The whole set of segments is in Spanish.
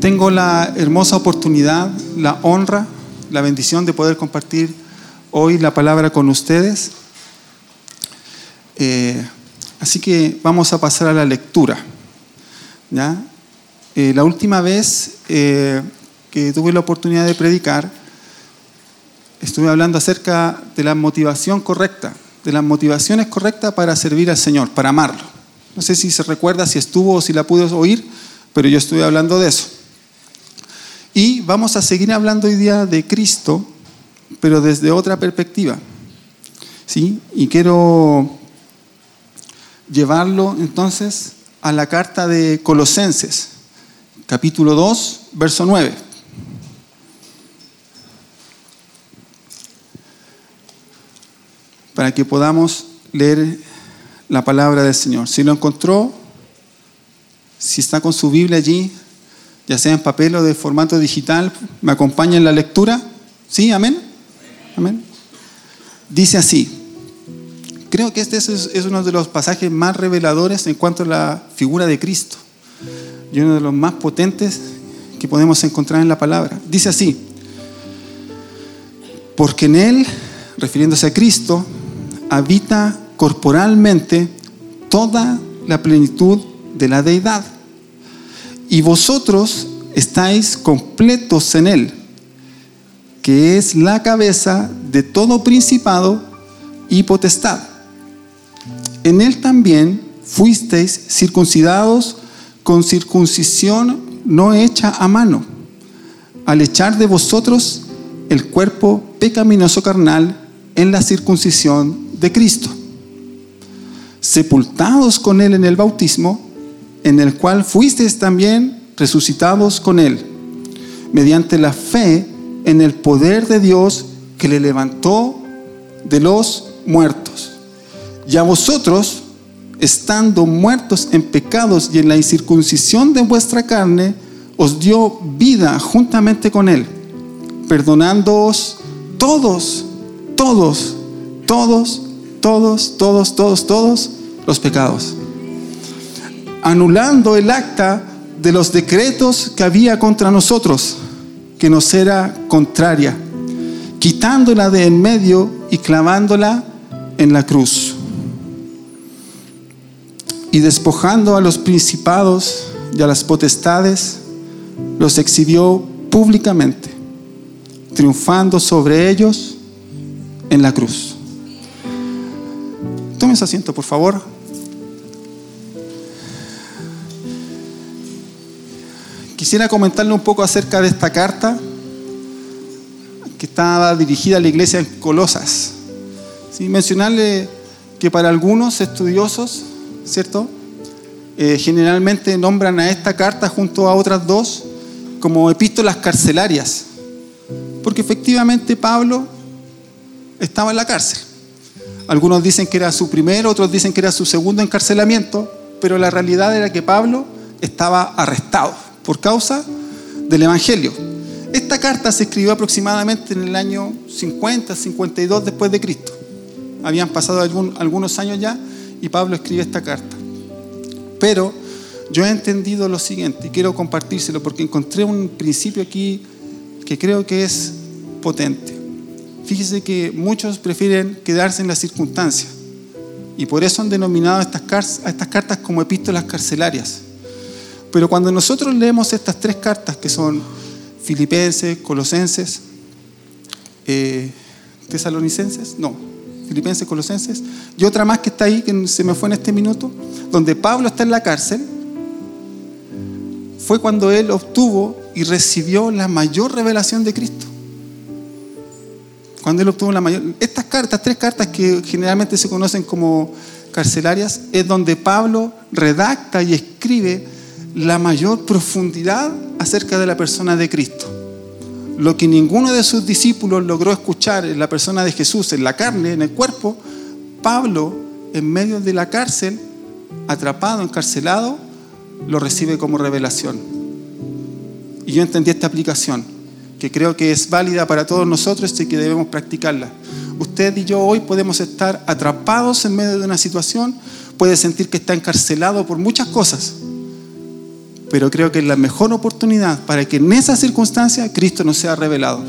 tengo la hermosa oportunidad, la honra, la bendición de poder compartir hoy la palabra con ustedes. Eh, así que vamos a pasar a la lectura. Eh, la última vez eh, que tuve la oportunidad de predicar, estuve hablando acerca de la motivación correcta, de las motivaciones correctas para servir al Señor, para amarlo. No sé si se recuerda, si estuvo o si la pudo oír, pero yo estuve hablando de eso. Y vamos a seguir hablando hoy día de Cristo, pero desde otra perspectiva. ¿Sí? Y quiero llevarlo entonces a la carta de Colosenses, capítulo 2, verso 9. Para que podamos leer la palabra del Señor. Si lo encontró, si está con su Biblia allí, ya sea en papel o de formato digital, me acompaña en la lectura. ¿Sí? Amén. Amén. Dice así. Creo que este es, uno de los pasajes más reveladores en cuanto a la figura de Cristo y uno de los más potentes que podemos encontrar en la palabra. Dice así, porque en Él, refiriéndose a Cristo, habita corporalmente toda la plenitud de la deidad y vosotros estáis completos en Él, que es la cabeza de todo principado y potestad. En Él también fuisteis circuncidados con circuncisión no hecha a mano, al echar de vosotros el cuerpo pecaminoso carnal en la circuncisión de Cristo, sepultados con Él en el bautismo, en el cual fuisteis también resucitados con Él, mediante la fe en el poder de Dios que le levantó de los muertos. Y a vosotros, estando muertos en pecados y en la incircuncisión de vuestra carne, os dio vida juntamente con Él, perdonándoos todos, todos, todos, todos, todos, todos, todos los pecados anulando el acta de los decretos que había contra nosotros, que nos era contraria, quitándola de en medio y clavándola en la cruz. Y despojando a los principados y a las potestades, los exhibió públicamente, triunfando sobre ellos en la cruz. Tome su asiento, por favor. Quisiera comentarle un poco acerca de esta carta que estaba dirigida a la iglesia en Colosas. ¿Sí? Mencionarle que para algunos estudiosos, ¿cierto? Eh, generalmente nombran a esta carta junto a otras dos como epístolas carcelarias, porque efectivamente Pablo estaba en la cárcel. Algunos dicen que era su primero, otros dicen que era su segundo encarcelamiento, pero la realidad era que Pablo estaba arrestado por causa del Evangelio. Esta carta se escribió aproximadamente en el año 50, 52 después de Cristo. Habían pasado algunos años ya y Pablo escribe esta carta. Pero yo he entendido lo siguiente y quiero compartírselo porque encontré un principio aquí que creo que es potente. Fíjese que muchos prefieren quedarse en las circunstancias y por eso han denominado estas, estas cartas como epístolas carcelarias. Pero cuando nosotros leemos estas tres cartas, que son Filipenses, Colosenses, eh, Tesalonicenses, no, Filipenses, Colosenses, y otra más que está ahí, que se me fue en este minuto, donde Pablo está en la cárcel, fue cuando él obtuvo y recibió la mayor revelación de Cristo. Cuando él obtuvo la mayor... Estas cartas, tres cartas que generalmente se conocen como carcelarias, es donde Pablo redacta y escribe la mayor profundidad acerca de la persona de Cristo. Lo que ninguno de sus discípulos logró escuchar en la persona de Jesús, en la carne, en el cuerpo, Pablo, en medio de la cárcel, atrapado, encarcelado, lo recibe como revelación. Y yo entendí esta aplicación, que creo que es válida para todos nosotros y que debemos practicarla. Usted y yo hoy podemos estar atrapados en medio de una situación, puede sentir que está encarcelado por muchas cosas, pero creo que es la mejor oportunidad para que en esa circunstancia Cristo nos sea revelado.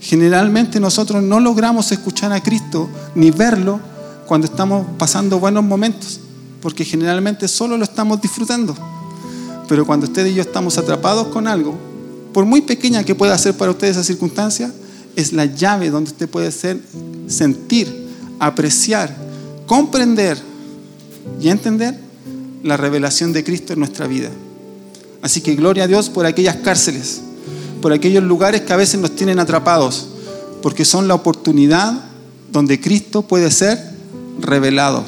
Generalmente nosotros no logramos escuchar a Cristo ni verlo cuando estamos pasando buenos momentos, porque generalmente solo lo estamos disfrutando. Pero cuando usted y yo estamos atrapados con algo, por muy pequeña que pueda ser para usted esa circunstancia, es la llave donde usted puede ser, sentir, apreciar, comprender y entender la revelación de Cristo en nuestra vida. Así que gloria a Dios por aquellas cárceles, por aquellos lugares que a veces nos tienen atrapados, porque son la oportunidad donde Cristo puede ser revelado.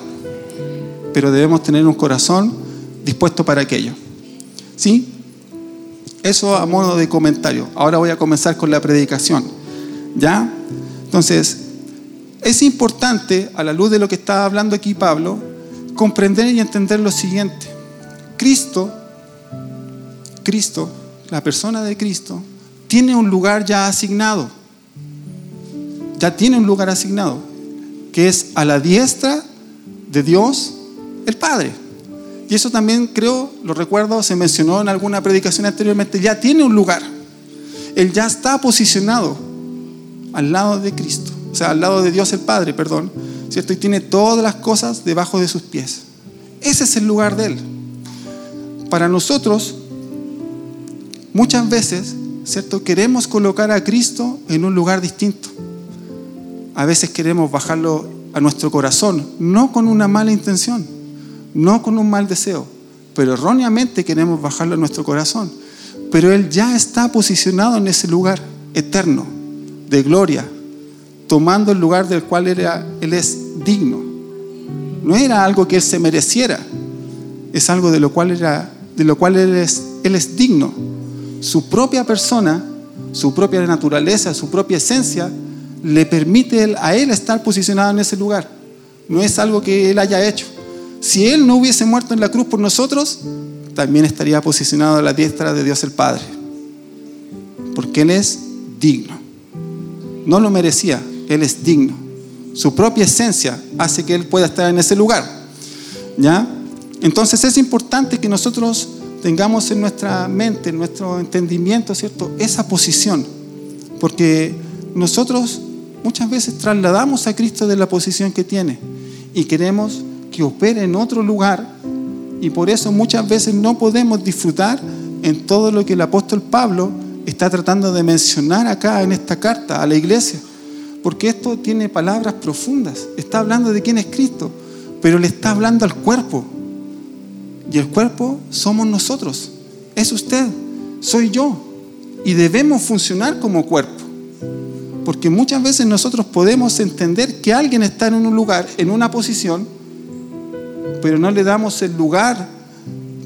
Pero debemos tener un corazón dispuesto para aquello. ¿Sí? Eso a modo de comentario. Ahora voy a comenzar con la predicación. ¿Ya? Entonces, es importante, a la luz de lo que estaba hablando aquí Pablo, comprender y entender lo siguiente. Cristo, Cristo, la persona de Cristo, tiene un lugar ya asignado. Ya tiene un lugar asignado, que es a la diestra de Dios el Padre. Y eso también creo, lo recuerdo, se mencionó en alguna predicación anteriormente, ya tiene un lugar. Él ya está posicionado al lado de Cristo, o sea, al lado de Dios el Padre, perdón, ¿cierto? Y tiene todas las cosas debajo de sus pies. Ese es el lugar de Él. Para nosotros, muchas veces, ¿cierto? Queremos colocar a Cristo en un lugar distinto. A veces queremos bajarlo a nuestro corazón, no con una mala intención, no con un mal deseo, pero erróneamente queremos bajarlo a nuestro corazón. Pero Él ya está posicionado en ese lugar eterno, de gloria, tomando el lugar del cual Él es digno. No era algo que Él se mereciera, es algo de lo cual, era, de lo cual él, es, él es digno. Su propia persona, su propia naturaleza, su propia esencia, le permite a Él estar posicionado en ese lugar. No es algo que Él haya hecho. Si Él no hubiese muerto en la cruz por nosotros, también estaría posicionado a la diestra de Dios el Padre. Porque Él es digno. No lo merecía, Él es digno. Su propia esencia hace que Él pueda estar en ese lugar. ¿Ya? Entonces es importante que nosotros tengamos en nuestra mente, en nuestro entendimiento, ¿cierto? Esa posición. Porque nosotros muchas veces trasladamos a Cristo de la posición que tiene y queremos que opere en otro lugar y por eso muchas veces no podemos disfrutar en todo lo que el apóstol Pablo está tratando de mencionar acá en esta carta a la iglesia porque esto tiene palabras profundas. Está hablando de quién es Cristo, pero le está hablando al cuerpo. Y el cuerpo somos nosotros, es usted, soy yo. Y debemos funcionar como cuerpo. Porque muchas veces nosotros podemos entender que alguien está en un lugar, en una posición, pero no le damos el lugar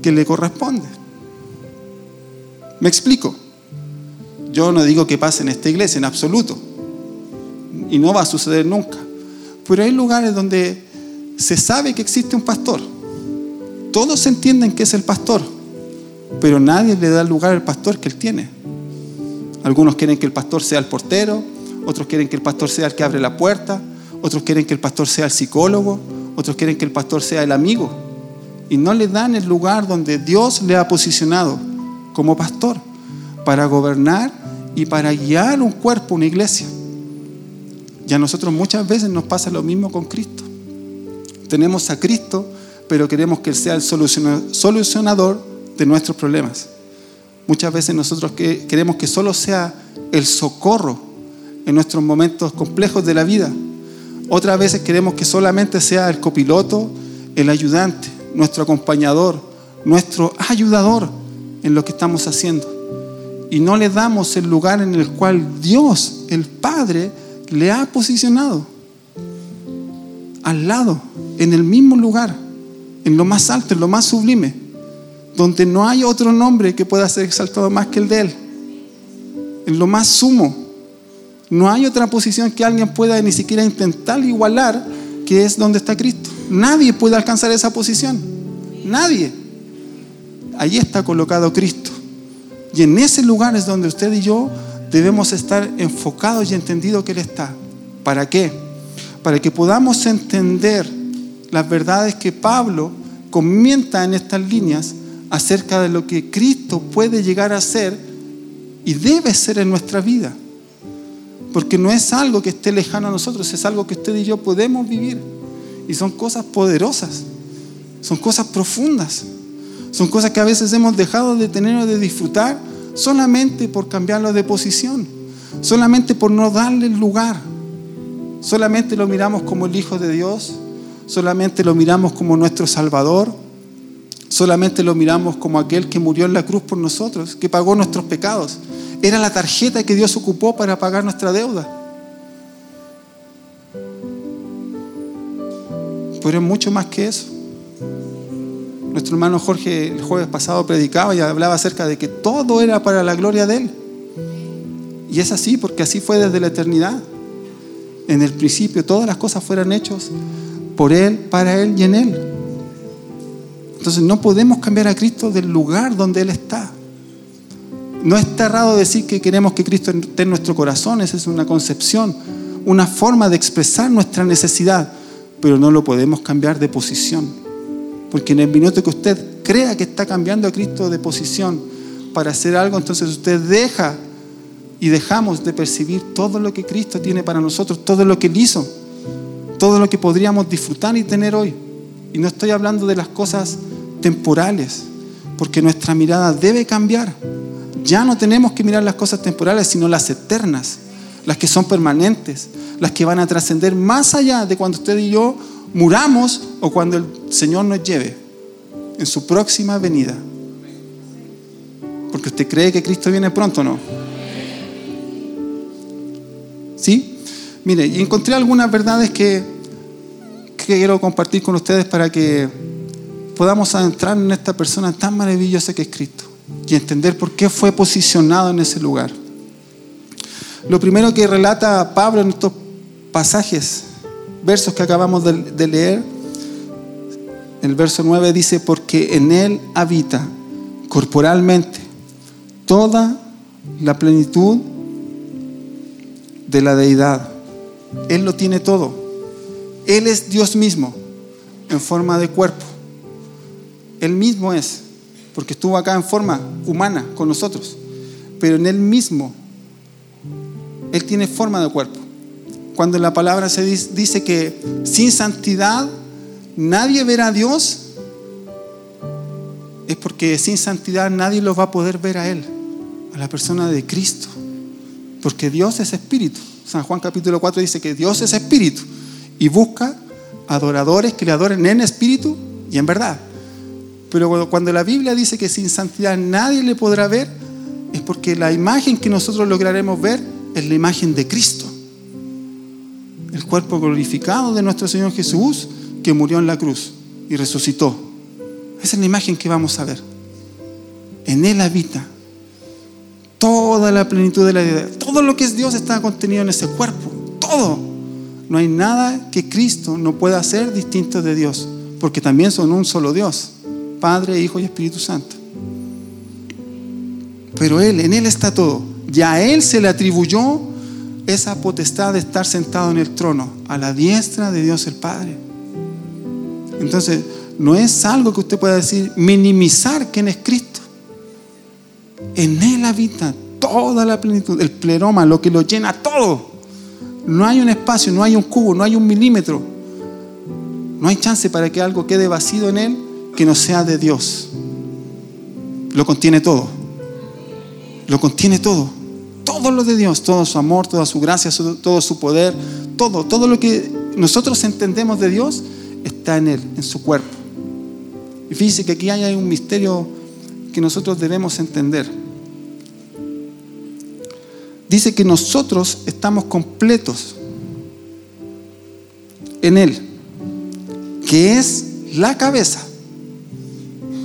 que le corresponde. ¿Me explico? Yo no digo que pase en esta iglesia, en absoluto y no va a suceder nunca. Pero hay lugares donde se sabe que existe un pastor. Todos entienden que es el pastor, pero nadie le da lugar al pastor que él tiene. Algunos quieren que el pastor sea el portero, otros quieren que el pastor sea el que abre la puerta, otros quieren que el pastor sea el psicólogo, otros quieren que el pastor sea el amigo. Y no le dan el lugar donde Dios le ha posicionado como pastor para gobernar y para guiar un cuerpo, una iglesia. Y a nosotros muchas veces nos pasa lo mismo con Cristo. Tenemos a Cristo, pero queremos que Él sea el solucionador de nuestros problemas. Muchas veces nosotros queremos que solo sea el socorro en nuestros momentos complejos de la vida. Otras veces queremos que solamente sea el copiloto, el ayudante, nuestro acompañador, nuestro ayudador en lo que estamos haciendo. Y no le damos el lugar en el cual Dios, el Padre, le ha posicionado al lado, en el mismo lugar, en lo más alto, en lo más sublime, donde no hay otro nombre que pueda ser exaltado más que el de Él, en lo más sumo. No hay otra posición que alguien pueda ni siquiera intentar igualar, que es donde está Cristo. Nadie puede alcanzar esa posición. Nadie. Allí está colocado Cristo. Y en ese lugar es donde usted y yo debemos estar enfocados y entendidos que Él está. ¿Para qué? Para que podamos entender las verdades que Pablo comenta en estas líneas acerca de lo que Cristo puede llegar a ser y debe ser en nuestra vida. Porque no es algo que esté lejano a nosotros, es algo que usted y yo podemos vivir. Y son cosas poderosas, son cosas profundas, son cosas que a veces hemos dejado de tener o de disfrutar solamente por cambiarlo de posición, solamente por no darle lugar. Solamente lo miramos como el Hijo de Dios, solamente lo miramos como nuestro Salvador, solamente lo miramos como aquel que murió en la cruz por nosotros, que pagó nuestros pecados. Era la tarjeta que Dios ocupó para pagar nuestra deuda. Pero es mucho más que eso. Nuestro hermano Jorge el jueves pasado predicaba y hablaba acerca de que todo era para la gloria de Él. Y es así, porque así fue desde la eternidad. En el principio todas las cosas fueran hechas por Él, para Él y en Él. Entonces no podemos cambiar a Cristo del lugar donde Él está. No está errado decir que queremos que Cristo esté en nuestro corazón, esa es una concepción, una forma de expresar nuestra necesidad, pero no lo podemos cambiar de posición. Porque en el minuto que usted crea que está cambiando a Cristo de posición para hacer algo, entonces usted deja y dejamos de percibir todo lo que Cristo tiene para nosotros, todo lo que Él hizo, todo lo que podríamos disfrutar y tener hoy. Y no estoy hablando de las cosas temporales, porque nuestra mirada debe cambiar. Ya no tenemos que mirar las cosas temporales, sino las eternas, las que son permanentes, las que van a trascender más allá de cuando usted y yo muramos o cuando el Señor nos lleve en su próxima venida. Porque usted cree que Cristo viene pronto, ¿no? ¿Sí? Mire, y encontré algunas verdades que, que quiero compartir con ustedes para que podamos adentrar en esta persona tan maravillosa que es Cristo y entender por qué fue posicionado en ese lugar. Lo primero que relata Pablo en estos pasajes versos que acabamos de, leer, el verso 9 dice, porque en Él habita corporalmente toda la plenitud de la deidad. Él lo tiene todo. Él es Dios mismo en forma de cuerpo. Él mismo es, porque estuvo acá en forma humana con nosotros, pero en Él mismo, Él tiene forma de cuerpo cuando la palabra se dice que sin santidad nadie verá a Dios, es porque sin santidad nadie lo va a poder ver a Él, a la persona de Cristo. Porque Dios es espíritu. San Juan capítulo 4 dice que Dios es espíritu y busca adoradores que le adoren en espíritu y en verdad. Pero cuando la Biblia dice que sin santidad nadie le podrá ver, es porque la imagen que nosotros lograremos ver es la imagen de Cristo el cuerpo glorificado de nuestro Señor Jesús que murió en la cruz y resucitó. Esa es la imagen que vamos a ver. En Él habita toda la plenitud de la vida. Todo lo que es Dios está contenido en ese cuerpo. Todo. No hay nada que Cristo no pueda hacer distinto de Dios, porque también son un solo Dios, Padre, Hijo y Espíritu Santo. Pero Él, en Él está todo. Ya a Él se le atribuyó esa potestad de estar sentado en el trono, a la diestra de Dios el Padre. Entonces, no es algo que usted pueda decir, minimizar quién es Cristo. En Él habita toda la plenitud, el pleroma, lo que lo llena todo. No hay un espacio, no hay un cubo, no hay un milímetro. No hay chance para que algo quede vacío en Él que no sea de Dios. Lo contiene todo. Lo contiene todo todo lo de Dios, todo su amor, toda su gracia, todo su poder, todo, todo lo que nosotros entendemos de Dios está en Él, en su cuerpo. Y fíjense que aquí hay un misterio que nosotros debemos entender. Dice que nosotros estamos completos en Él, que es la cabeza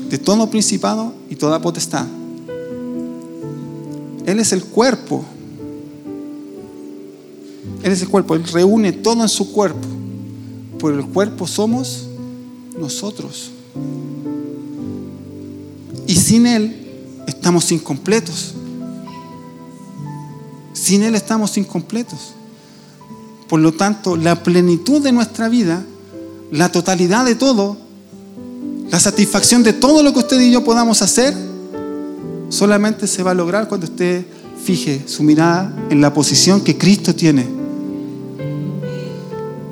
de todo principado y toda potestad. Él es el cuerpo. Él es el cuerpo. Él reúne todo en su cuerpo. Por el cuerpo somos nosotros. Y sin Él estamos incompletos. Sin Él estamos incompletos. Por lo tanto, la plenitud de nuestra vida, la totalidad de todo, La satisfacción de todo lo que usted y yo podamos hacer solamente se va a lograr cuando usted fije su mirada en la posición que Cristo tiene.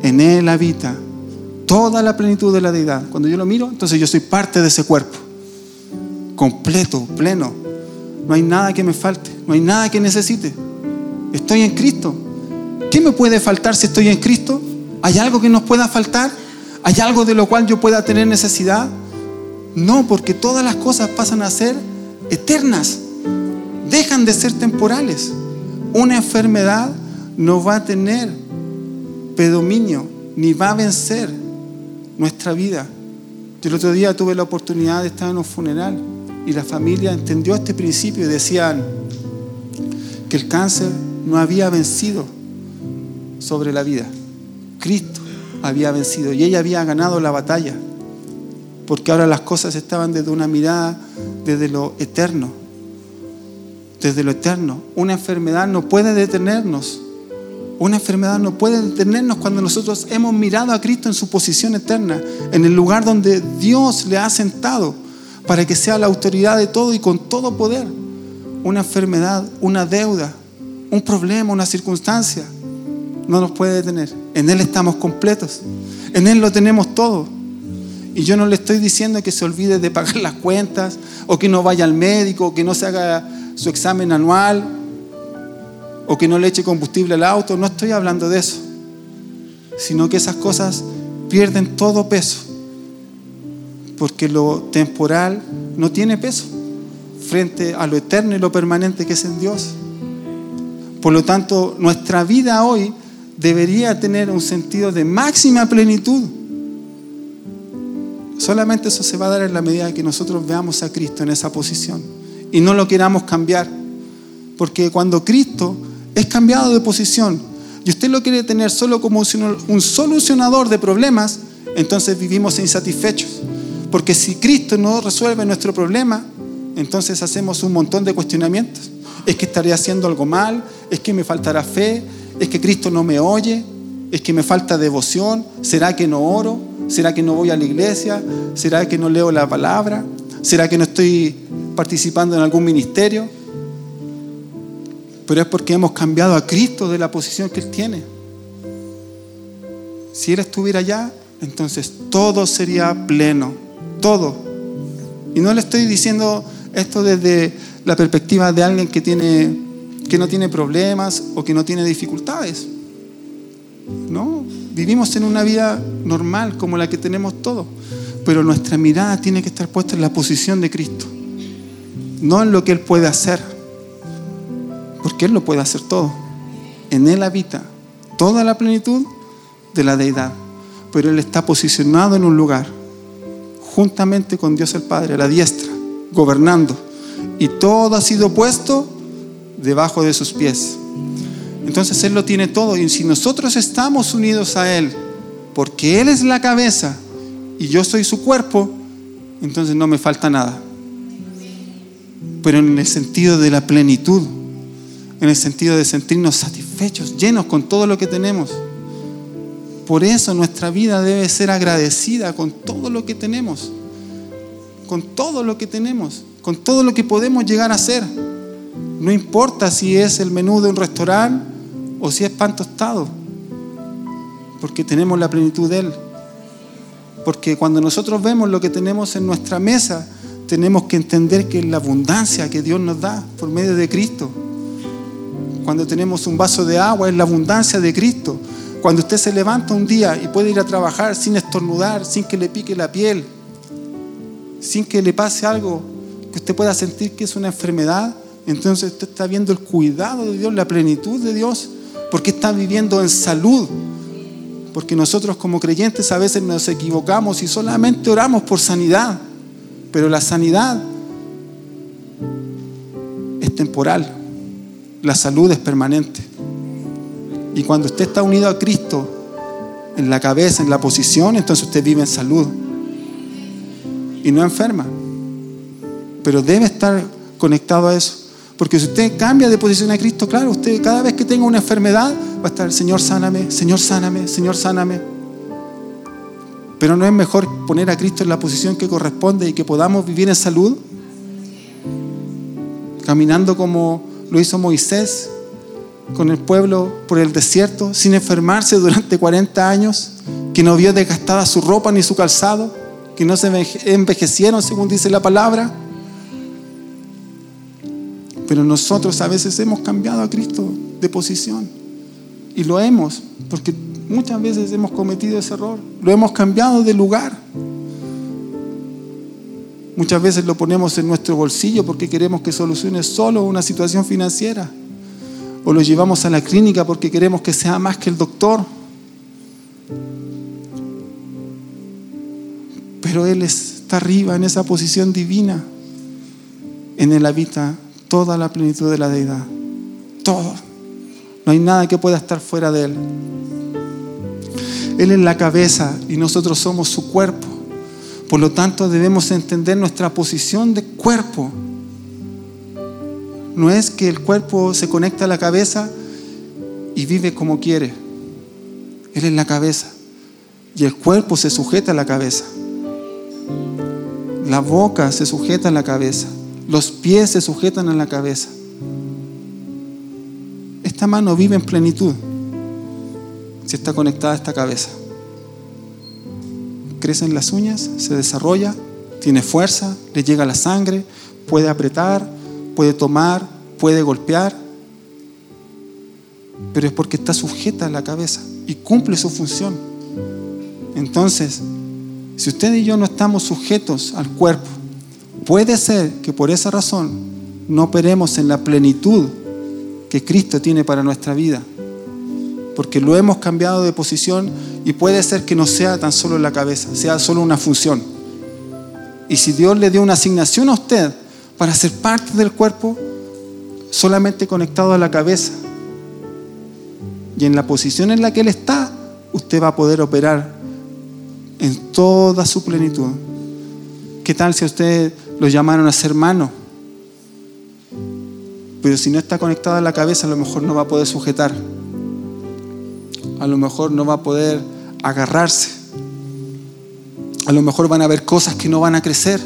En Él habita toda la plenitud de la deidad. Cuando yo lo miro, entonces yo soy parte de ese cuerpo, completo, pleno. No hay nada que me falte, no hay nada que necesite. Estoy en Cristo. ¿Qué me puede faltar si estoy en Cristo? ¿Hay algo que nos pueda faltar? ¿Hay algo de lo cual yo pueda tener necesidad? No, porque todas las cosas pasan a ser eternas dejan de ser temporales. Una enfermedad no va a tener predominio ni va a vencer nuestra vida. Yo el otro día tuve la oportunidad de estar en un funeral y la familia entendió este principio y decían que el cáncer no había vencido sobre la vida. Cristo había vencido y ella había ganado la batalla porque ahora las cosas estaban desde una mirada desde lo eterno desde lo eterno. Una enfermedad no puede detenernos. Una enfermedad no puede detenernos cuando nosotros hemos mirado a Cristo en su posición eterna, en el lugar donde Dios le ha sentado para que sea la autoridad de todo y con todo poder. Una enfermedad, una deuda, un problema, una circunstancia, no nos puede detener. En Él estamos completos. En Él lo tenemos todo. Y yo no le estoy diciendo que se olvide de pagar las cuentas, o que no vaya al médico, o que no se haga su examen anual o que no le eche combustible al auto. No estoy hablando de eso, sino que esas cosas pierden todo peso, porque lo temporal no tiene peso frente a lo eterno y lo permanente que es en Dios. Por lo tanto, nuestra vida hoy debería tener un sentido de máxima plenitud. Solamente eso se va a dar en la medida que nosotros veamos a Cristo en esa posición y no lo queramos cambiar. Porque cuando Cristo es cambiado de posición y usted lo quiere tener solo como un solucionador de problemas, entonces vivimos insatisfechos. Porque si Cristo no resuelve nuestro problema, entonces hacemos un montón de cuestionamientos. Es que estaré haciendo algo mal, es que me faltará fe, es que Cristo no me oye, es que me falta devoción, será que no oro, será que no voy a la iglesia, será que no leo la palabra, será que no estoy participando en algún ministerio, pero es porque hemos cambiado a Cristo de la posición que Él tiene. Si Él estuviera allá, entonces todo sería pleno, todo. Y no le estoy diciendo esto desde la perspectiva de alguien que, tiene, que no tiene problemas o que no tiene dificultades. No, vivimos en una vida normal como la que tenemos todos, pero nuestra mirada tiene que estar puesta en la posición de Cristo no en lo que Él puede hacer, porque Él lo puede hacer todo. En Él habita toda la plenitud de la deidad, pero Él está posicionado en un lugar, juntamente con Dios el Padre, a la diestra, gobernando, y todo ha sido puesto debajo de sus pies. Entonces Él lo tiene todo, y si nosotros estamos unidos a Él, porque Él es la cabeza y yo soy su cuerpo, entonces no me falta nada pero en el sentido de la plenitud, en el sentido de sentirnos satisfechos, llenos con todo lo que tenemos. Por eso nuestra vida debe ser agradecida con todo lo que tenemos, con todo lo que tenemos, con todo lo que podemos llegar a ser. No importa si es el menú de un restaurante o si es pan tostado, porque tenemos la plenitud de Él. Porque cuando nosotros vemos lo que tenemos en nuestra mesa, tenemos que entender que es la abundancia que Dios nos da por medio de Cristo. Cuando tenemos un vaso de agua es la abundancia de Cristo. Cuando usted se levanta un día y puede ir a trabajar sin estornudar, sin que le pique la piel, sin que le pase algo que usted pueda sentir que es una enfermedad, entonces usted está viendo el cuidado de Dios, la plenitud de Dios, porque está viviendo en salud. Porque nosotros como creyentes a veces nos equivocamos y solamente oramos por sanidad. Pero la sanidad es temporal, la salud es permanente. Y cuando usted está unido a Cristo en la cabeza, en la posición, entonces usted vive en salud y no enferma. Pero debe estar conectado a eso. Porque si usted cambia de posición a Cristo, claro, usted cada vez que tenga una enfermedad va a estar, Señor, sáname, Señor, sáname, Señor, sáname. Pero no es mejor poner a Cristo en la posición que corresponde y que podamos vivir en salud, caminando como lo hizo Moisés con el pueblo por el desierto, sin enfermarse durante 40 años, que no vio desgastada su ropa ni su calzado, que no se envejecieron según dice la palabra. Pero nosotros a veces hemos cambiado a Cristo de posición. Y lo hemos, porque muchas veces hemos cometido ese error. Lo hemos cambiado de lugar. Muchas veces lo ponemos en nuestro bolsillo porque queremos que solucione solo una situación financiera. O lo llevamos a la clínica porque queremos que sea más que el doctor. Pero Él está arriba en esa posición divina. En Él habita toda la plenitud de la deidad. Todo. No hay nada que pueda estar fuera de Él. Él es la cabeza y nosotros somos su cuerpo. Por lo tanto, debemos entender nuestra posición de cuerpo. No es que el cuerpo se conecta a la cabeza y vive como quiere. Él es la cabeza. Y el cuerpo se sujeta a la cabeza. La boca se sujeta a la cabeza. Los pies se sujetan a la cabeza. Esta mano vive en plenitud si está conectada a esta cabeza. Crecen las uñas, se desarrolla, tiene fuerza, le llega la sangre, puede apretar, puede tomar, puede golpear, pero es porque está sujeta a la cabeza y cumple su función. Entonces, si usted y yo no estamos sujetos al cuerpo, Puede ser que por esa razón no operemos en la plenitud que Cristo tiene para nuestra vida, porque lo hemos cambiado de posición y puede ser que no sea tan solo la cabeza, sea solo una función. Y si Dios le dio una asignación a usted para ser parte del cuerpo, solamente conectado a la cabeza, y en la posición en la que Él está, usted va a poder operar en toda su plenitud. ¿Qué tal si usted lo llamaron a ser mano. Pero si no está conectada a la cabeza, a lo mejor no va a poder sujetar. A lo mejor no va a poder agarrarse. A lo mejor van a haber cosas que no van a crecer.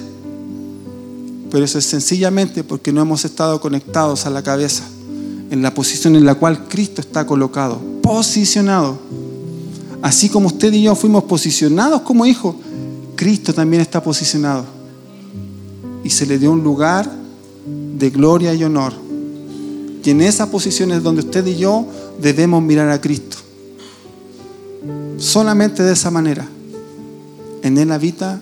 Pero eso es sencillamente porque no hemos estado conectados a la cabeza, en la posición en la cual Cristo está colocado, posicionado. Así como usted y yo fuimos posicionados como hijos, Cristo también está posicionado y se le dio un lugar de gloria y honor. Y en esa posición es donde usted y yo debemos mirar a Cristo. Solamente de esa manera. En Él habita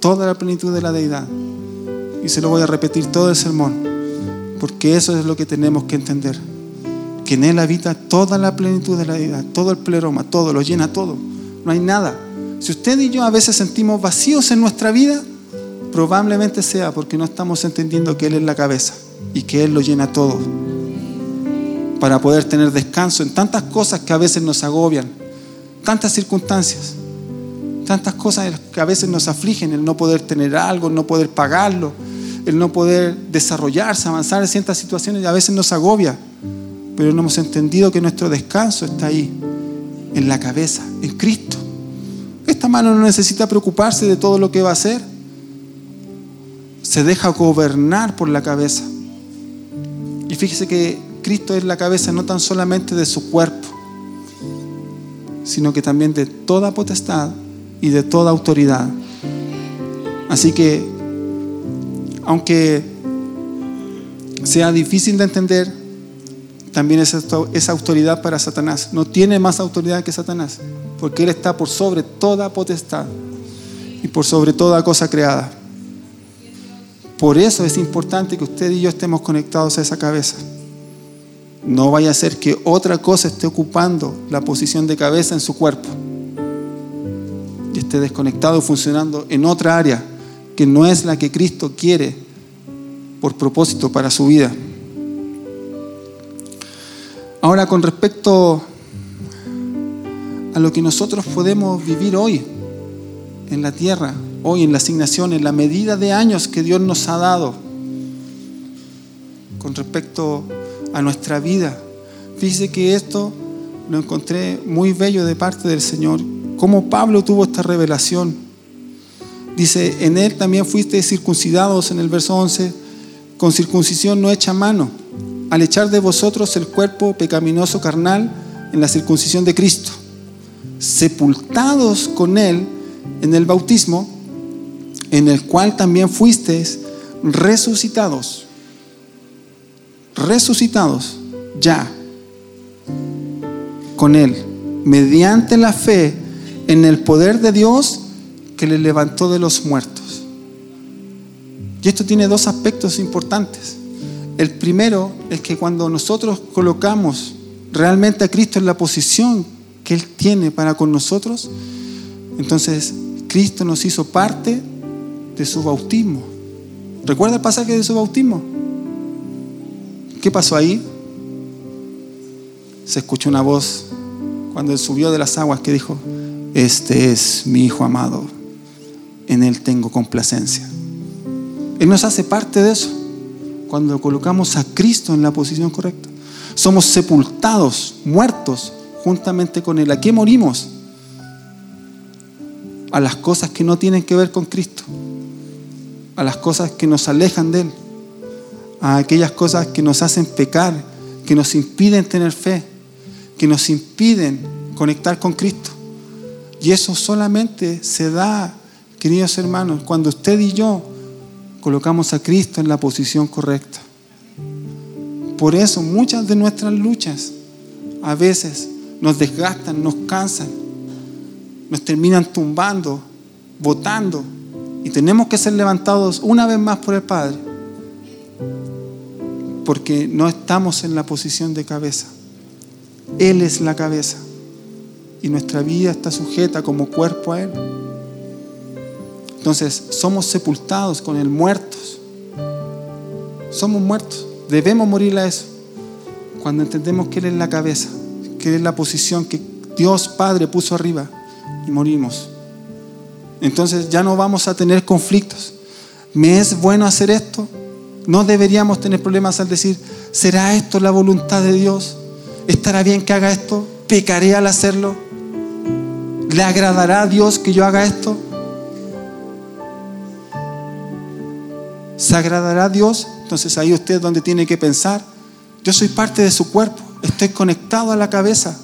toda la plenitud de la deidad. Y se lo voy a repetir todo el sermón, porque eso es lo que tenemos que entender. Que en Él habita toda la plenitud de la deidad, todo el pleroma, todo, lo llena todo. No hay nada. Si usted y yo a veces sentimos vacíos en nuestra vida, probablemente sea porque no estamos entendiendo que Él es la cabeza y que Él lo llena todo. Para poder tener descanso en tantas cosas que a veces nos agobian, tantas circunstancias, tantas cosas que a veces nos afligen, el no poder tener algo, el no poder pagarlo, el no poder desarrollarse, avanzar en ciertas situaciones y a veces nos agobia. Pero no hemos entendido que nuestro descanso está ahí, en la cabeza, en Cristo. Esta mano no necesita preocuparse de todo lo que va a hacer se deja gobernar por la cabeza. Y fíjese que Cristo es la cabeza no tan solamente de su cuerpo, sino que también de toda potestad y de toda autoridad. Así que, aunque sea difícil de entender, también es esa autoridad para Satanás. No tiene más autoridad que Satanás, porque Él está por sobre toda potestad y por sobre toda cosa creada. Por eso es importante que usted y yo estemos conectados a esa cabeza. No vaya a ser que otra cosa esté ocupando la posición de cabeza en su cuerpo y esté desconectado funcionando en otra área que no es la que Cristo quiere por propósito para su vida. Ahora con respecto a lo que nosotros podemos vivir hoy en la tierra, hoy en la asignación, en la medida de años que Dios nos ha dado con respecto a nuestra vida. Dice que esto lo encontré muy bello de parte del Señor cómo Pablo tuvo esta revelación. Dice, en él también fuiste circuncidados en el verso 11, con circuncisión no hecha mano, al echar de vosotros el cuerpo pecaminoso carnal en la circuncisión de Cristo, sepultados con él en el bautismo, en el cual también fuisteis resucitados, resucitados ya con él, mediante la fe en el poder de Dios que le levantó de los muertos. Y esto tiene dos aspectos importantes. El primero es que cuando nosotros colocamos realmente a Cristo en la posición que Él tiene para con nosotros, entonces Cristo nos hizo parte de su bautismo. ¿Recuerda el pasaje de su bautismo? ¿Qué pasó ahí? Se escuchó una voz cuando Él subió de las aguas que dijo, este es mi Hijo amado, en Él tengo complacencia. Él nos hace parte de eso cuando colocamos a Cristo en la posición correcta. Somos sepultados, muertos juntamente con Él. ¿A qué morimos? A las cosas que no tienen que ver con Cristo, a las cosas que nos alejan de Él, a aquellas cosas que nos hacen pecar, que nos impiden tener fe, que nos impiden conectar con Cristo. Y eso solamente se da, queridos hermanos, cuando usted y yo colocamos a Cristo en la posición correcta. Por eso muchas de nuestras luchas a veces nos desgastan, nos cansan, nos terminan tumbando, botando y tenemos que ser levantados una vez más por el Padre porque no estamos en la posición de cabeza. Él es la cabeza y nuestra vida está sujeta como cuerpo a Él. Entonces, somos sepultados con Él, muertos. Somos muertos. Debemos morir a eso. Cuando entendemos que Él es la cabeza, que Él es la posición que Dios Padre puso arriba y morimos. Entonces ya no vamos a tener conflictos. ¿Me es bueno hacer esto? No deberíamos tener problemas al decir, ¿será esto la voluntad de Dios? ¿Estará bien que haga esto? ¿Pecaré al hacerlo? ¿Le agradará a Dios que yo haga esto? ¿Se agradará a Dios? Entonces ahí usted es donde tiene que pensar. Yo soy parte de su cuerpo, estoy conectado a la cabeza.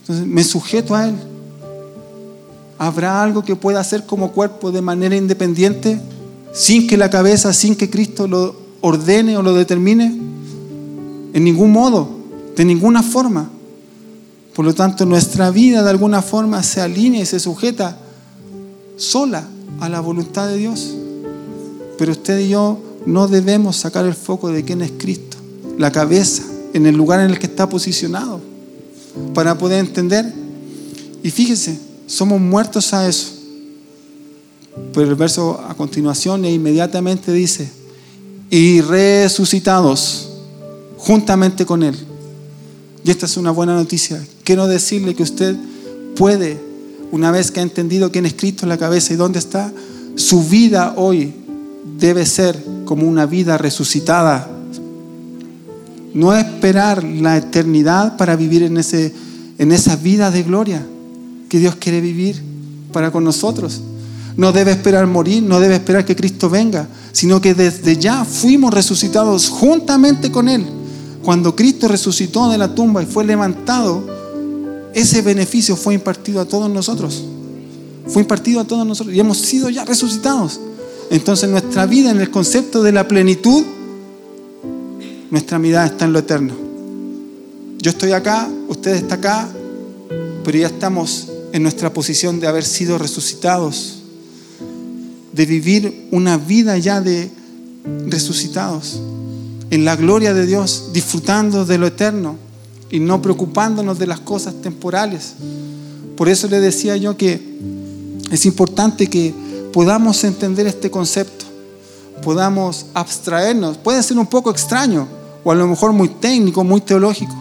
Entonces me sujeto a Él. ¿Habrá algo que pueda hacer como cuerpo de manera independiente sin que la cabeza, sin que Cristo lo ordene o lo determine? En ningún modo, de ninguna forma. Por lo tanto, nuestra vida de alguna forma se alinea y se sujeta sola a la voluntad de Dios. Pero usted y yo no debemos sacar el foco de quién es Cristo, la cabeza, en el lugar en el que está posicionado, para poder entender. Y fíjese, somos muertos a eso. Pero el verso a continuación e inmediatamente dice, y resucitados juntamente con Él. Y esta es una buena noticia. Quiero decirle que usted puede, una vez que ha entendido quién es Cristo en la cabeza y dónde está, su vida hoy debe ser como una vida resucitada. No esperar la eternidad para vivir en, ese, en esa vida de gloria que Dios quiere vivir para con nosotros. No debe esperar morir, no debe esperar que Cristo venga, sino que desde ya fuimos resucitados juntamente con Él. Cuando Cristo resucitó de la tumba y fue levantado, ese beneficio fue impartido a todos nosotros. Fue impartido a todos nosotros y hemos sido ya resucitados. Entonces nuestra vida en el concepto de la plenitud, nuestra mirada está en lo eterno. Yo estoy acá, usted está acá, pero ya estamos en nuestra posición de haber sido resucitados de vivir una vida ya de resucitados, en la gloria de Dios, disfrutando de lo eterno y no preocupándonos de las cosas temporales. Por eso le decía yo que es importante que podamos entender este concepto, podamos abstraernos. Puede ser un poco extraño o a lo mejor muy técnico, muy teológico,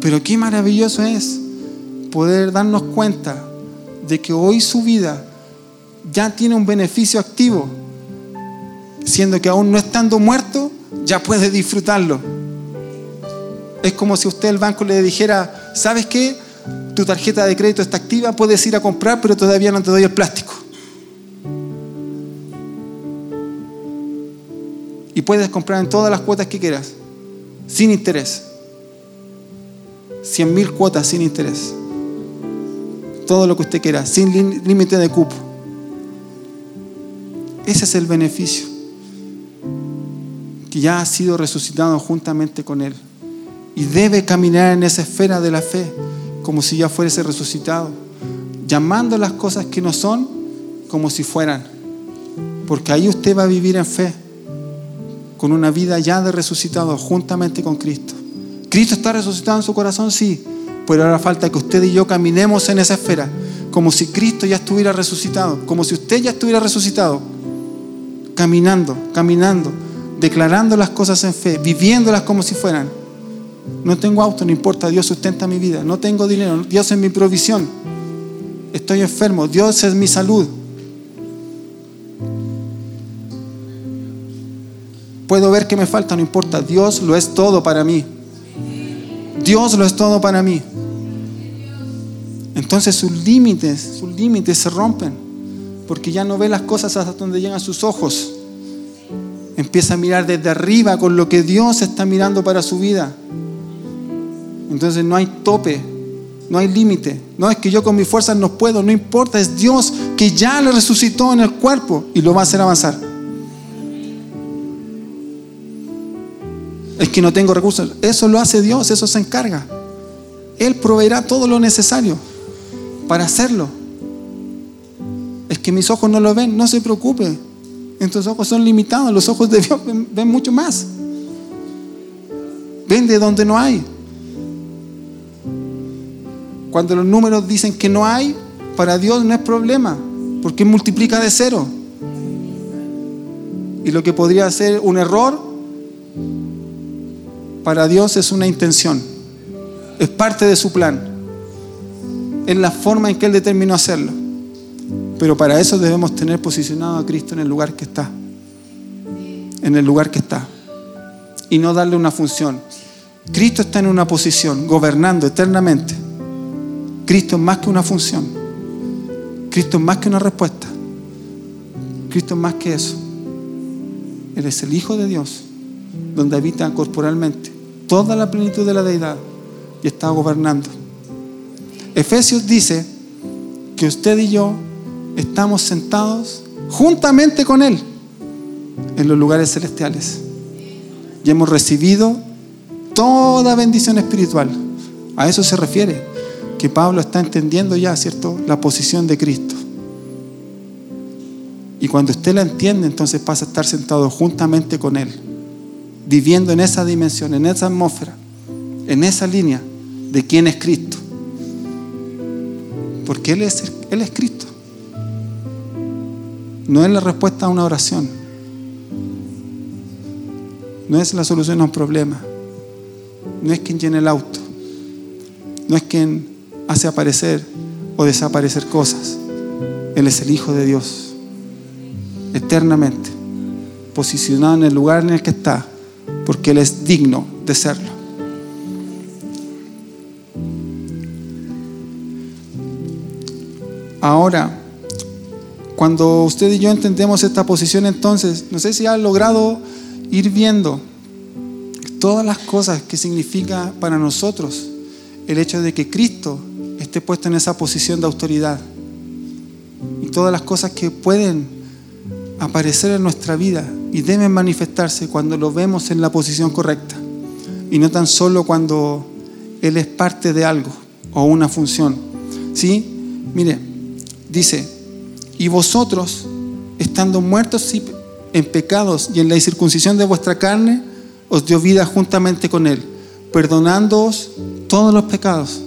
pero qué maravilloso es poder darnos cuenta de que hoy su vida ya tiene un beneficio activo, siendo que aún no estando muerto, ya puede disfrutarlo. Es como si usted el banco le dijera, ¿sabes qué? Tu tarjeta de crédito está activa, puedes ir a comprar, pero todavía no te doy el plástico. Y puedes comprar en todas las cuotas que quieras, sin interés. Cien mil cuotas sin interés. Todo lo que usted quiera, sin límite de cupo. Ese es el beneficio. Que ya ha sido resucitado juntamente con Él. Y debe caminar en esa esfera de la fe, como si ya fuese resucitado. Llamando las cosas que no son como si fueran. Porque ahí usted va a vivir en fe con una vida ya de resucitado juntamente con Cristo. ¿Cristo está resucitado en su corazón? Sí, pero ahora falta que usted y yo caminemos en esa esfera, como si Cristo ya estuviera resucitado, como si usted ya estuviera resucitado, caminando, caminando, declarando las cosas en fe, viviéndolas como si fueran. No tengo auto, no importa, Dios sustenta mi vida. No tengo dinero, Dios es mi provisión. Estoy enfermo, Dios es mi salud. Puedo ver que me falta, no importa. Dios lo es todo para mí. Dios lo es todo para mí. Entonces sus límites, sus límites se rompen. Porque ya no ve las cosas hasta donde llegan sus ojos. Empieza a mirar desde arriba con lo que Dios está mirando para su vida. Entonces no hay tope, no hay límite. No es que yo con mis fuerzas no puedo, no importa. Es Dios que ya le resucitó en el cuerpo y lo va a hacer avanzar. Es que no tengo recursos. Eso lo hace Dios, eso se encarga. Él proveerá todo lo necesario para hacerlo. Es que mis ojos no lo ven, no se preocupe. Estos ojos son limitados, los ojos de Dios ven, mucho más. Ven de donde no hay. Cuando los números dicen que no hay, para Dios no es problema, porque multiplica de cero. Y lo que podría ser un error, para Dios es una intención, es parte de su plan, es la forma en que Él determinó hacerlo. Pero para eso debemos tener posicionado a Cristo en el lugar que está, en el lugar que está, y no darle una función. Cristo está en una posición, gobernando eternamente. Cristo es más que una función. Cristo es más que una respuesta. Cristo es más que eso. Él es el Hijo de Dios, donde habita corporalmente toda la plenitud de la deidad y está gobernando. Efesios dice que usted y yo estamos sentados juntamente con Él en los lugares celestiales y hemos recibido toda bendición espiritual. A eso se refiere, que Pablo está entendiendo ya, ¿cierto?, la posición de Cristo. Y cuando usted la entiende, entonces pasa a estar sentado juntamente con Él viviendo en esa dimensión, en esa atmósfera, en esa línea de quién es Cristo. Porque Él es, Él es Cristo. No es la respuesta a una oración. No es la solución a un problema. No es quien llena el auto. No es quien hace aparecer o desaparecer cosas. Él es el Hijo de Dios. Eternamente. Posicionado en el lugar en el que está porque Él es digno de serlo. Ahora, cuando usted y yo entendemos esta posición, entonces, no sé si ha logrado ir viendo todas las cosas que significa para nosotros el hecho de que Cristo esté puesto en esa posición de autoridad y todas las cosas que pueden aparecer en nuestra vida y deben manifestarse cuando lo vemos en la posición correcta y no tan solo cuando Él es parte de algo o una función. ¿Sí? Mire, dice, y vosotros, estando muertos en pecados y en la incircuncisión de vuestra carne, os dio vida juntamente con Él, perdonándoos todos los pecados.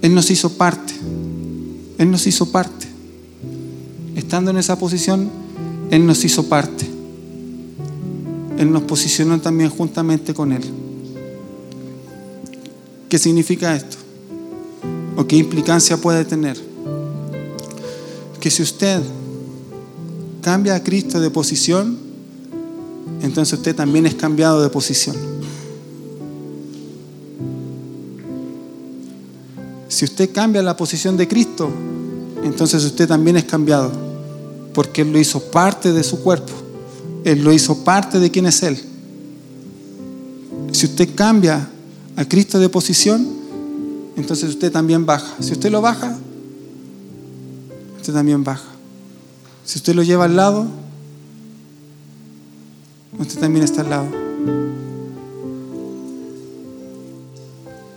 Él nos hizo parte. Él nos hizo parte. Estando en esa posición, él nos hizo parte. Él nos posicionó también juntamente con Él. ¿Qué significa esto? ¿O qué implicancia puede tener? Que si usted cambia a Cristo de posición, entonces usted también es cambiado de posición. Si usted cambia la posición de Cristo, entonces usted también es cambiado, porque Él lo hizo parte de su cuerpo, Él lo hizo parte de quién es Él. Si usted cambia a Cristo de posición, entonces usted también baja. Si usted lo baja, usted también baja. Si usted lo lleva al lado, usted también está al lado.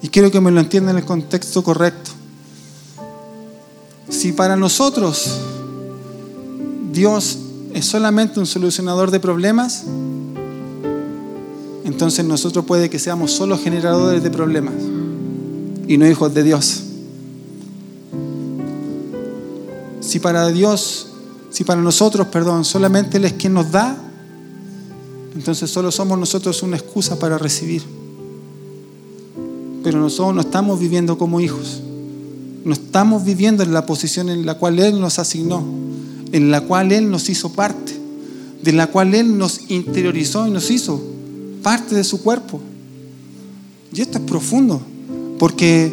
Y quiero que me lo entienda en el contexto correcto. Si para nosotros Dios es solamente un solucionador de problemas, entonces nosotros puede que seamos solo generadores de problemas y no hijos de Dios. Si para Dios, si para nosotros, perdón, solamente Él es quien nos da, entonces solo somos nosotros una excusa para recibir. Pero nosotros no estamos viviendo como hijos. No estamos viviendo en la posición en la cual Él nos asignó, en la cual Él nos hizo parte, de la cual Él nos interiorizó y nos hizo parte de su cuerpo. Y esto es profundo, porque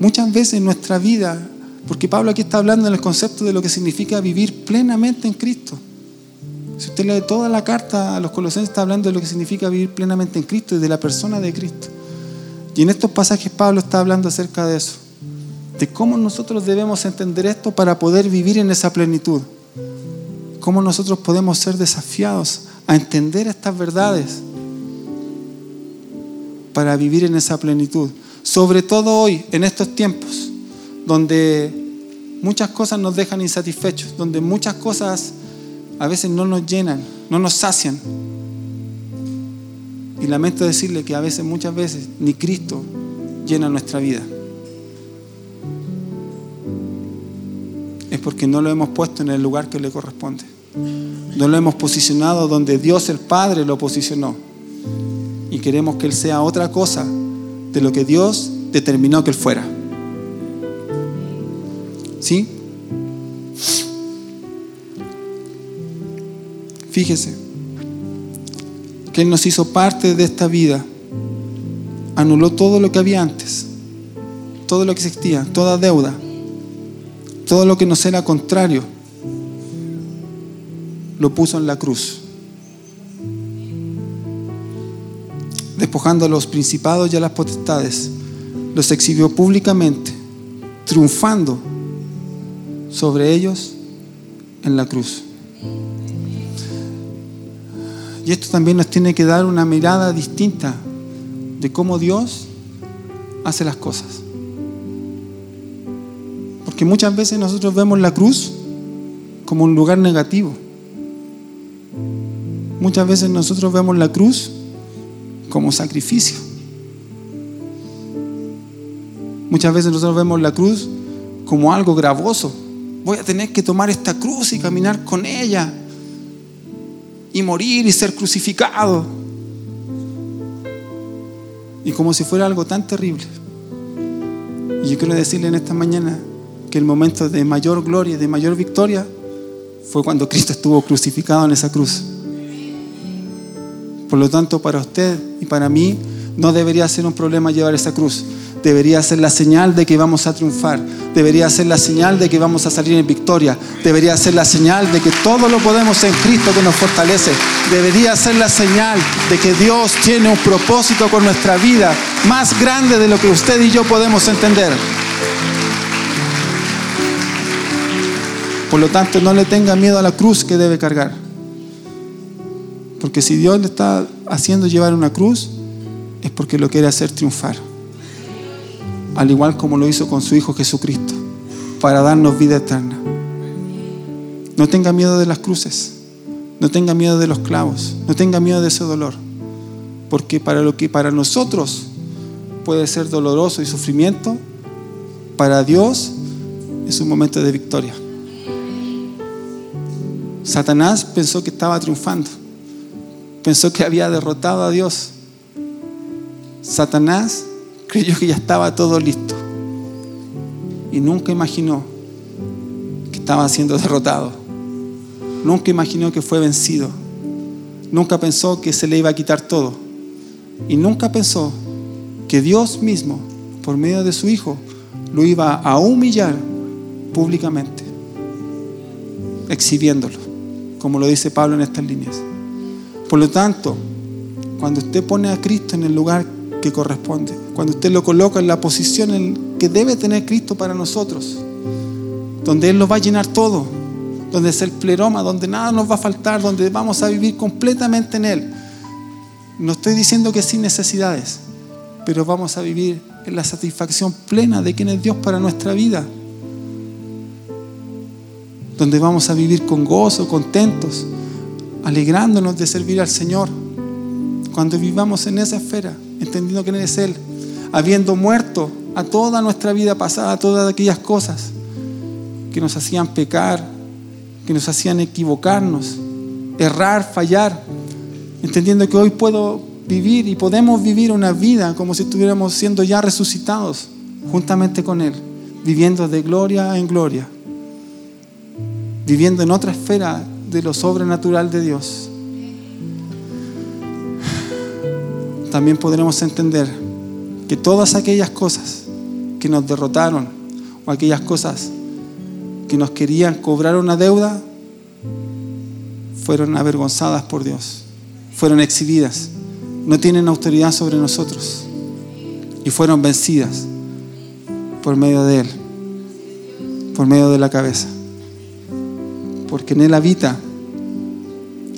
muchas veces en nuestra vida, porque Pablo aquí está hablando en el concepto de lo que significa vivir plenamente en Cristo. Si usted lee toda la carta a los colosenses, está hablando de lo que significa vivir plenamente en Cristo y de la persona de Cristo. Y en estos pasajes Pablo está hablando acerca de eso, de cómo nosotros debemos entender esto para poder vivir en esa plenitud. Cómo nosotros podemos ser desafiados a entender estas verdades para vivir en esa plenitud. Sobre todo hoy, en estos tiempos, donde muchas cosas nos dejan insatisfechos, donde muchas cosas a veces no nos llenan, no nos sacian. Y lamento decirle que a veces, muchas veces, ni Cristo llena nuestra vida. Porque no lo hemos puesto en el lugar que le corresponde. No lo hemos posicionado donde Dios el Padre lo posicionó. Y queremos que Él sea otra cosa de lo que Dios determinó que Él fuera. ¿Sí? Fíjese que Él nos hizo parte de esta vida. Anuló todo lo que había antes, todo lo que existía, toda deuda, todo lo que nos era contrario, lo puso en la cruz. Despojando a los principados y a las potestades, los exhibió públicamente, triunfando sobre ellos en la cruz. Y esto también nos tiene que dar una mirada distinta de cómo Dios hace las cosas. Porque muchas veces nosotros vemos la cruz como un lugar negativo. Muchas veces nosotros vemos la cruz como sacrificio. Muchas veces nosotros vemos la cruz como algo gravoso. Voy a tener que tomar esta cruz y caminar con ella y morir y ser crucificado. Y como si fuera algo tan terrible. Y yo quiero decirle en esta mañana que el momento de mayor gloria, de mayor victoria, fue cuando Cristo estuvo crucificado en esa cruz. Por lo tanto, para usted y para mí no debería ser un problema llevar esa cruz debería ser la señal de que vamos a triunfar, debería ser la señal de que vamos a salir en victoria, debería ser la señal de que todo lo podemos en Cristo que nos fortalece, debería ser la señal de que Dios tiene un propósito con nuestra vida más grande de lo que usted y yo podemos entender. Por lo tanto, no le tenga miedo a la cruz que debe cargar. Porque si Dios le está haciendo llevar una cruz, es porque lo quiere hacer triunfar al igual como lo hizo con su Hijo Jesucristo, para darnos vida eterna. No tenga miedo de las cruces, no tenga miedo de los clavos, no tenga miedo de ese dolor, porque para lo que para nosotros puede ser doloroso y sufrimiento, para Dios es un momento de victoria. Satanás pensó que estaba triunfando, pensó que había derrotado a Dios. Satanás creyó que ya estaba todo listo. Y nunca imaginó que estaba siendo derrotado. Nunca imaginó que fue vencido. Nunca pensó que se le iba a quitar todo. Y nunca pensó que Dios mismo, por medio de su Hijo, lo iba a humillar públicamente, exhibiéndolo, como lo dice Pablo en estas líneas. Por lo tanto, cuando usted pone a Cristo en el lugar que corresponde, cuando usted lo coloca en la posición en que debe tener Cristo para nosotros, donde Él lo va a llenar todo, donde es el pleroma, donde nada nos va a faltar, donde vamos a vivir completamente en Él. No estoy diciendo que sin necesidades, pero vamos a vivir en la satisfacción plena de quién es Dios para nuestra vida. Donde vamos a vivir con gozo, contentos, alegrándonos de servir al Señor. Cuando vivamos en esa esfera, entendiendo quién es Él, habiendo muerto a toda nuestra vida pasada, a todas aquellas cosas que nos hacían pecar, que nos hacían equivocarnos, errar, fallar, entendiendo que hoy puedo vivir y podemos vivir una vida como si estuviéramos siendo ya resucitados juntamente con Él, viviendo de gloria en gloria, viviendo en otra esfera de lo sobrenatural de Dios. También podremos entender que todas aquellas cosas que nos derrotaron o aquellas cosas que nos querían cobrar una deuda fueron avergonzadas por Dios, fueron exhibidas, no tienen autoridad sobre nosotros y fueron vencidas por medio de Él, por medio de la cabeza, porque en Él habita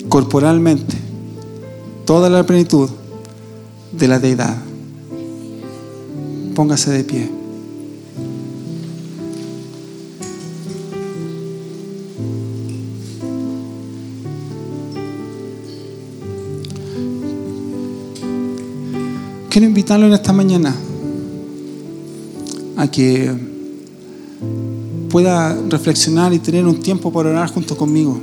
corporalmente toda la plenitud de la deidad. Póngase de pie. Quiero invitarlo en esta mañana a que pueda reflexionar y tener un tiempo para orar junto conmigo.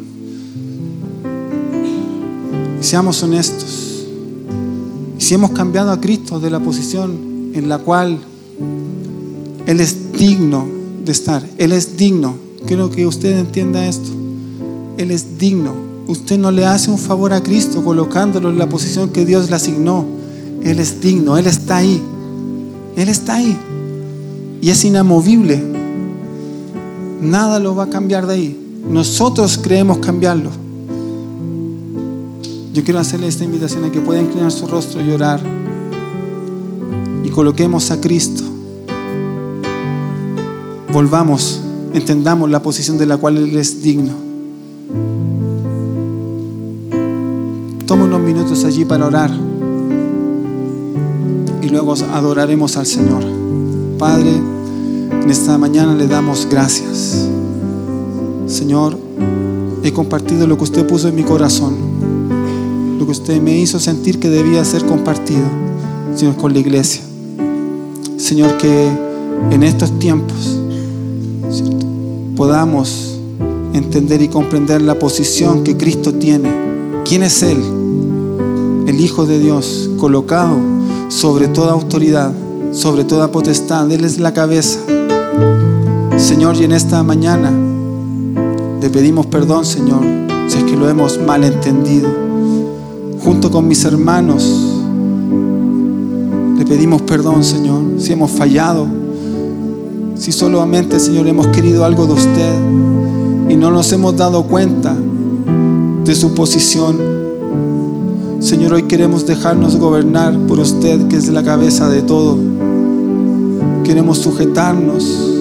Y seamos honestos. Y si hemos cambiado a Cristo de la posición en la cual Él es digno de estar, Él es digno. Quiero que usted entienda esto. Él es digno. Usted no le hace un favor a Cristo colocándolo en la posición que Dios le asignó. Él es digno, Él está ahí. Él está ahí. Y es inamovible. Nada lo va a cambiar de ahí. Nosotros creemos cambiarlo. Yo quiero hacerle esta invitación a que pueda inclinar su rostro y orar. Y coloquemos a Cristo. Volvamos, entendamos la posición de la cual Él es digno. Toma unos minutos allí para orar y luego adoraremos al Señor. Padre, en esta mañana le damos gracias. Señor, he compartido lo que usted puso en mi corazón, lo que usted me hizo sentir que debía ser compartido, Señor, con la iglesia. Señor, que en estos tiempos podamos entender y comprender la posición que Cristo tiene. ¿Quién es Él? El Hijo de Dios, colocado sobre toda autoridad, sobre toda potestad. Él es la cabeza. Señor, y en esta mañana le pedimos perdón, Señor, si es que lo hemos malentendido. Junto con mis hermanos, le pedimos perdón, Señor, si hemos fallado, si solamente, Señor, hemos querido algo de usted y no nos hemos dado cuenta de su posición Señor, hoy queremos dejarnos gobernar por usted, que es la cabeza de todo. Queremos sujetarnos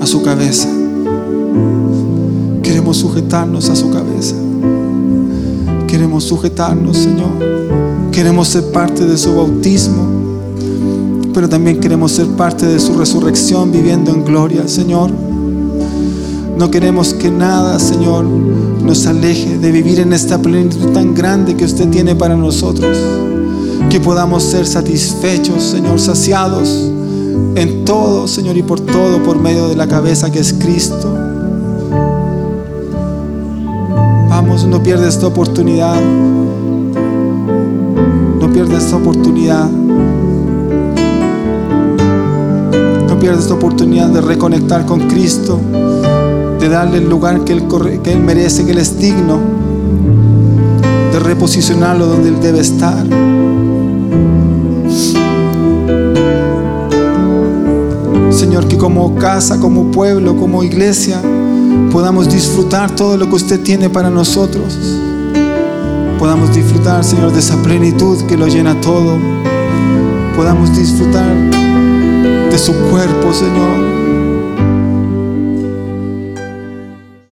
a su cabeza. Queremos sujetarnos a su cabeza. Queremos sujetarnos, Señor. Queremos ser parte de su bautismo, pero también queremos ser parte de su resurrección viviendo en gloria, Señor. No queremos que nada, Señor, nos aleje de vivir en esta plenitud tan grande que usted tiene para nosotros. Que podamos ser satisfechos, Señor, saciados en todo, Señor, y por todo por medio de la cabeza que es Cristo. Vamos, no pierdas esta oportunidad. No pierdas esta oportunidad. No pierdas esta oportunidad de reconectar con Cristo de darle el lugar que él, que él merece, que Él es digno, de reposicionarlo donde Él debe estar. Señor, que como casa, como pueblo, como iglesia, podamos disfrutar todo lo que usted tiene para nosotros. Podamos disfrutar, Señor, de esa plenitud que lo llena todo. Podamos disfrutar de su cuerpo, Señor